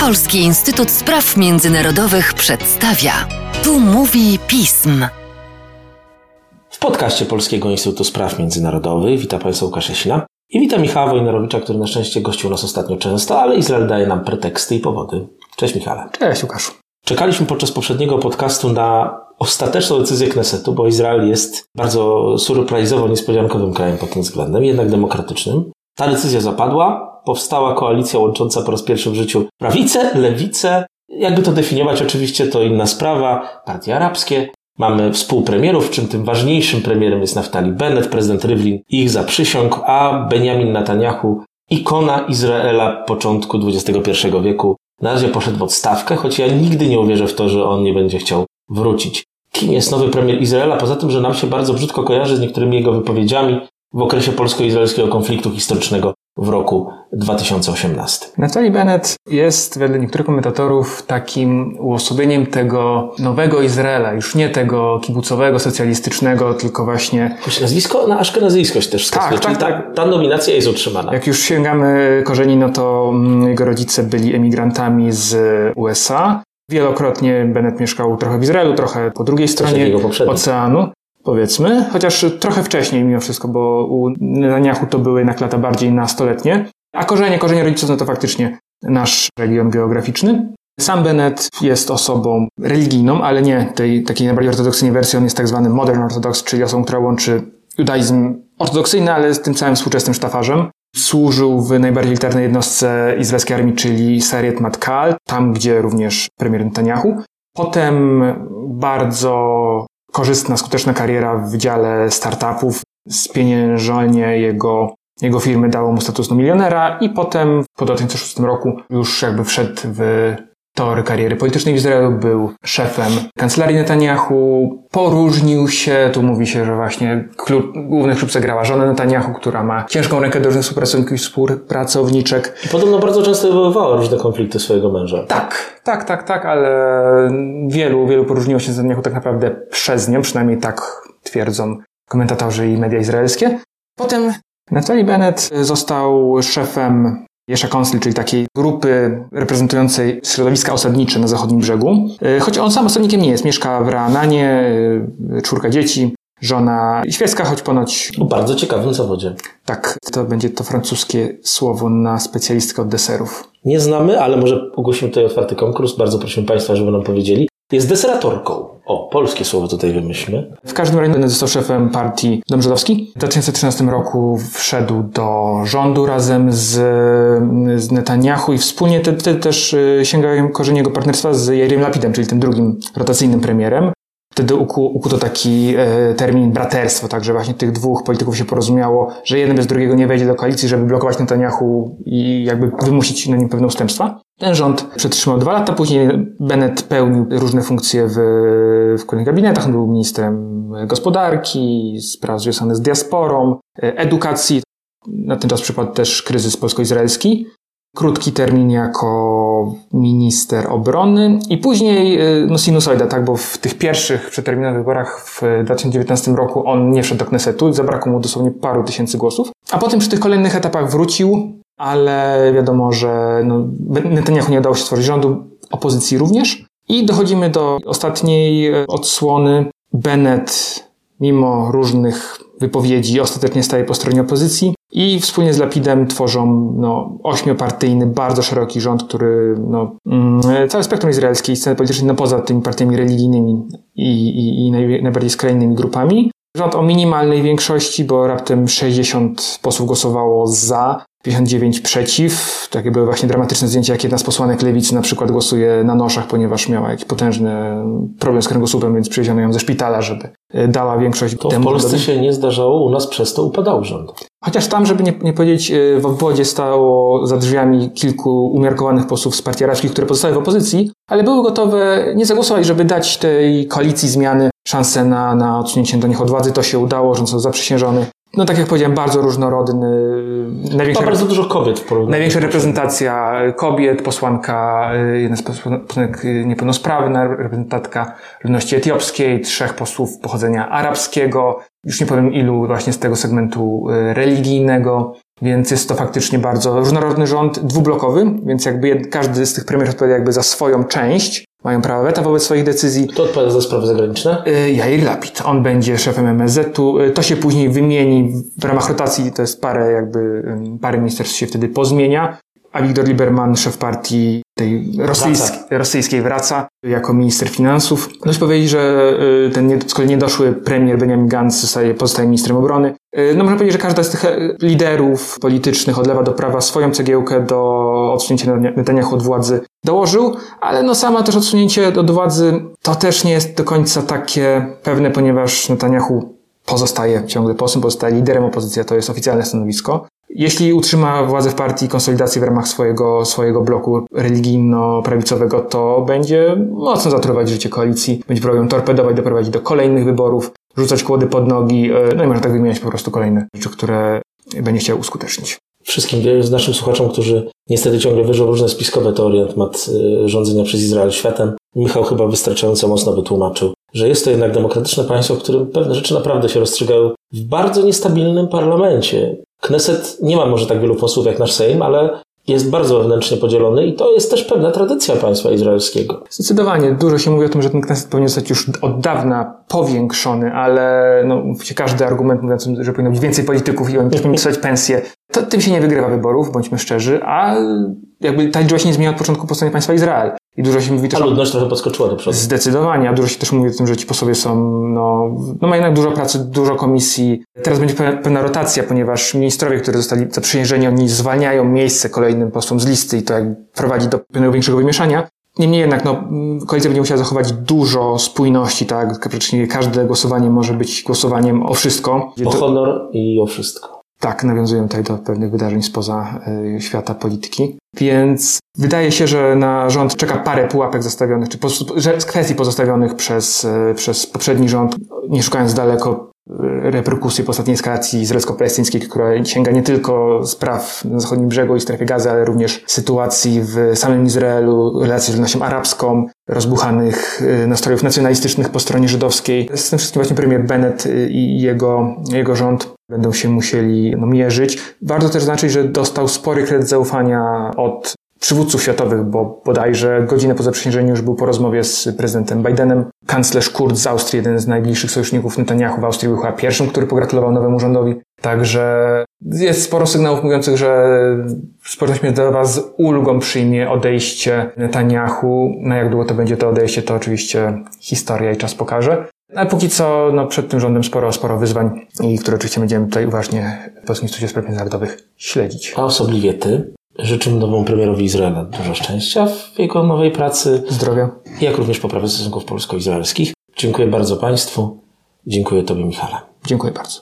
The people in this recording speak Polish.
Polski Instytut Spraw Międzynarodowych przedstawia. Tu mówi pism. W podcaście Polskiego Instytutu Spraw Międzynarodowych witam Państwa Łukasz Jasina i witam Michała Wojnarowicza, który na szczęście gościł nas ostatnio często, ale Izrael daje nam preteksty i powody. Cześć Michale. Cześć Łukaszu. Czekaliśmy podczas poprzedniego podcastu na ostateczną decyzję Knesetu, bo Izrael jest bardzo surprizowo niespodziankowym krajem pod tym względem, jednak demokratycznym. Ta decyzja zapadła, powstała koalicja łącząca po raz pierwszy w życiu prawicę, lewicę. Jakby to definiować, oczywiście to inna sprawa. Partie arabskie. Mamy współpremierów, w czym tym ważniejszym premierem jest Naftali Bennett, prezydent Rivlin ich zaprzysiągł, a Benjamin Netanyahu, ikona Izraela początku XXI wieku, na razie poszedł w odstawkę, choć ja nigdy nie uwierzę w to, że on nie będzie chciał wrócić. Kim jest nowy premier Izraela? Poza tym, że nam się bardzo brzydko kojarzy z niektórymi jego wypowiedziami w okresie polsko-izraelskiego konfliktu historycznego w roku 2018. Naftali Bennett jest wedle niektórych komentatorów takim uosobieniem tego nowego Izraela, już nie tego kibucowego, socjalistycznego, tylko właśnie... Choć nazwisko na aszkenazyjskość też tak, tak, ta, tak. ta nominacja jest utrzymana. Jak już sięgamy korzeni, no to mm, jego rodzice byli emigrantami z USA. Wielokrotnie Bennett mieszkał trochę w Izraelu, trochę po drugiej stronie oceanu powiedzmy, chociaż trochę wcześniej mimo wszystko, bo u Netanyahu to były jednak lata bardziej nastoletnie, a korzenie, korzenie rodziców no to faktycznie nasz region geograficzny. Sam Bennett jest osobą religijną, ale nie tej takiej najbardziej ortodoksyjnej wersji, on jest tak zwany modern orthodox, czyli osobą, która łączy judaizm ortodoksyjny, ale z tym całym współczesnym sztafarzem. Służył w najbardziej elitarnej jednostce izraelskiej armii, czyli Sariet Matkal, tam gdzie również premier Netanyahu. Potem bardzo korzystna, skuteczna kariera w wydziale startupów, spieniężenie jego, jego firmy dało mu status no milionera i potem po 2006 roku już jakby wszedł w tory kariery politycznej w Izraelu, był szefem kancelarii Netanyahu, poróżnił się, tu mówi się, że właśnie klub, główny klub zagrała żonę Netanyahu, która ma ciężką rękę do różnych współpracowników i współpracowniczek. I podobno bardzo często wywoływała różne konflikty swojego męża. Tak, tak, tak, tak, ale wielu, wielu poróżniło się z Netanyahu tak naprawdę przez nią, przynajmniej tak twierdzą komentatorzy i media izraelskie. Potem Naftali Bennett został szefem Jesza Council, czyli takiej grupy reprezentującej środowiska osadnicze na zachodnim brzegu. E, choć on sam osadnikiem nie jest. Mieszka w Raananie, e, czwórka dzieci, żona świecka, choć ponoć... O bardzo ciekawym zawodzie. Tak, to będzie to francuskie słowo na specjalistkę od deserów. Nie znamy, ale może ogłosimy tutaj otwarty konkurs. Bardzo prosimy Państwa, żeby nam powiedzieli. Jest deseratorką. O, polskie słowo tutaj wymyślmy. W każdym razie został szefem partii Dom Żydowski. W 2013 roku wszedł do rządu razem z, z Netanyahu i wspólnie wtedy też y, sięgają korzenie jego partnerstwa z Jairem Lapidem, czyli tym drugim rotacyjnym premierem. Wtedy uku, ukuto taki e, termin braterstwo, także właśnie tych dwóch polityków się porozumiało, że jeden bez drugiego nie wejdzie do koalicji, żeby blokować Netanyahu i jakby wymusić na nim pewne ustępstwa. Ten rząd przetrzymał dwa lata, później Bennett pełnił różne funkcje w, w kolejnych gabinetach. Był ministrem gospodarki, spraw związanych z diasporą, e, edukacji. Na ten czas przypadł też kryzys polsko-izraelski krótki termin jako minister obrony i później y, no sinusoida, tak, bo w tych pierwszych przeterminowych wyborach w 2019 roku on nie wszedł do Knesetu, zabrakło mu dosłownie paru tysięcy głosów, a potem przy tych kolejnych etapach wrócił, ale wiadomo, że no, Netanyahu nie udało się stworzyć rządu, opozycji również i dochodzimy do ostatniej y, odsłony. Bennett, mimo różnych wypowiedzi, ostatecznie staje po stronie opozycji. I wspólnie z Lapidem tworzą no, ośmiopartyjny, bardzo szeroki rząd, który no, mm, cały spektrum izraelskiej sceny politycznej, no poza tymi partiami religijnymi i, i, i naj, najbardziej skrajnymi grupami. Rząd o minimalnej większości, bo raptem 60 posłów głosowało za, 59 przeciw. Takie były właśnie dramatyczne zdjęcia, jak jedna z posłanek lewicy na przykład głosuje na noszach, ponieważ miała jakiś potężny problem z kręgosłupem, więc przywieziono ją ze szpitala, żeby dała większość to temu. w Polsce się nie zdarzało, u nas przez to upadał rząd. Chociaż tam, żeby nie, nie powiedzieć, e, w obwodzie stało za drzwiami kilku umiarkowanych posłów z partii arabskich, które pozostały w opozycji, ale były gotowe nie zagłosować, żeby dać tej koalicji zmiany szansę na, na odsunięcie do nich od władzy. To się udało, rząd został zaprzysiężony no tak jak powiedziałem, bardzo różnorodny. Największa, bardzo dużo kobiet w porównaniu. Największa reprezentacja kobiet, posłanka, jedna z posłanek niepełnosprawna, reprezentantka ludności etiopskiej, trzech posłów pochodzenia arabskiego, już nie powiem ilu właśnie z tego segmentu religijnego. więc jest to faktycznie bardzo różnorodny rząd, dwublokowy, więc jakby każdy z tych premierów odpowiada jakby za swoją część. Mają prawo weta wobec swoich decyzji. Kto odpowiada za sprawy zagraniczne? Y, Jair Lapid. On będzie szefem MSZ-u. Y, To się później wymieni w ramach rotacji, to jest parę jakby, parę ministerstw się wtedy pozmienia. A Wiktor Lieberman, szef partii tej rosyjskiej, rosyjskiej wraca jako minister finansów. Dość powiedzieć, że y, ten z kolei niedoszły premier Benjamin Gantz zostaje, pozostaje ministrem obrony. Y, No można powiedzieć, że każda z tych e, liderów politycznych od lewa do prawa swoją cegiełkę do odsunięcia Netanyahu od władzy dołożył, ale no sama też odsunięcie od władzy to też nie jest do końca takie pewne, ponieważ Netanyahu pozostaje ciągle posłem, pozostaje liderem opozycji, a to jest oficjalne stanowisko. Jeśli utrzyma władzę w partii konsolidację w ramach swojego, swojego bloku religijno-prawicowego, to będzie mocno zatruwać życie koalicji, będzie próbował ją torpedować, doprowadzić do kolejnych wyborów, rzucać kłody pod nogi, e, no i można tak wymieniać po prostu kolejne rzeczy, które będzie chciał uskutecznić. Wszystkim z naszym słuchaczom, którzy niestety ciągle wyżą różne spiskowe teorie na temat y, rządzenia przez Izrael światem, Michał chyba wystarczająco mocno wytłumaczył, że jest to jednak demokratyczne państwo, w którym pewne rzeczy naprawdę się rozstrzygają w bardzo niestabilnym parlamencie. Kneset nie ma może tak wielu posłów jak nasz Sejm, ale jest bardzo wewnętrznie podzielony i to jest też pewna tradycja państwa izraelskiego. Zdecydowanie. Dużo się mówi o tym, że ten Knesset powinien zostać już od dawna powiększony, ale no, każdy argument mówiąc, że powinno być więcej polityków i oni też powinni dostać pensje, to tym się nie wygrywa wyborów, bądźmy szczerzy, a jakby ta liczba się nie zmienia od początku powstania państwa Izrael. I dużo się mówi też A o... ludność trochę podskoczyła do przodu. Zdecydowanie, a dużo się też mówi o tym, że ci posłowie są, no, no mają jednak dużo pracy, dużo komisji. Teraz będzie pe- pewna rotacja, ponieważ ministrowie, którzy zostali zaprzysiężeni, oni zwalniają miejsce kolejnym posłom z listy i to jak prowadzi do pewnego większego wymieszania. Niemniej jednak, no, koalicja będzie musiała zachować dużo spójności, tak? Praktycznie każde głosowanie może być głosowaniem o wszystko. O To- honor i o wszystko. Tak, nawiązują tutaj do pewnych wydarzeń spoza y, świata polityki. Więc wydaje się, że na rząd czeka parę pułapek zostawionych, czy po, kwestii pozostawionych przez, y, przez poprzedni rząd, nie szukając daleko reperkusji po ostatniej eskalacji izraelsko-palestyńskiej, która sięga nie tylko spraw na zachodnim brzegu i strefie gazy, ale również sytuacji w samym Izraelu, relacji z ludnością arabską, rozbuchanych y, nastrojów nacjonalistycznych po stronie żydowskiej. Z tym wszystkim właśnie premier Bennett y, i jego, jego rząd będą się musieli no, mierzyć. Warto też zaznaczyć, że dostał spory kredyt zaufania od przywódców światowych, bo bodajże godzinę po zaprzysiężeniu już był po rozmowie z prezydentem Bidenem. Kanclerz Kurz z Austrii, jeden z najbliższych sojuszników Netanyahu w Austrii, był chyba pierwszym, który pogratulował nowemu rządowi. Także jest sporo sygnałów mówiących, że społeczność międzynarodowa z ulgą przyjmie odejście Netanyahu. Na jak długo to będzie to odejście, to oczywiście historia i czas pokaże. Ale póki co, no, przed tym rządem sporo, sporo wyzwań, i które oczywiście będziemy tutaj uważnie w Polskim Instytucie Spraw Międzynarodowych śledzić. A osobliwie ty. Życzymy nowemu premierowi Izraela dużo szczęścia w jego nowej pracy, Zdrowia. jak również poprawy stosunków polsko-izraelskich. Dziękuję bardzo Państwu. Dziękuję Tobie, Michale. Dziękuję bardzo.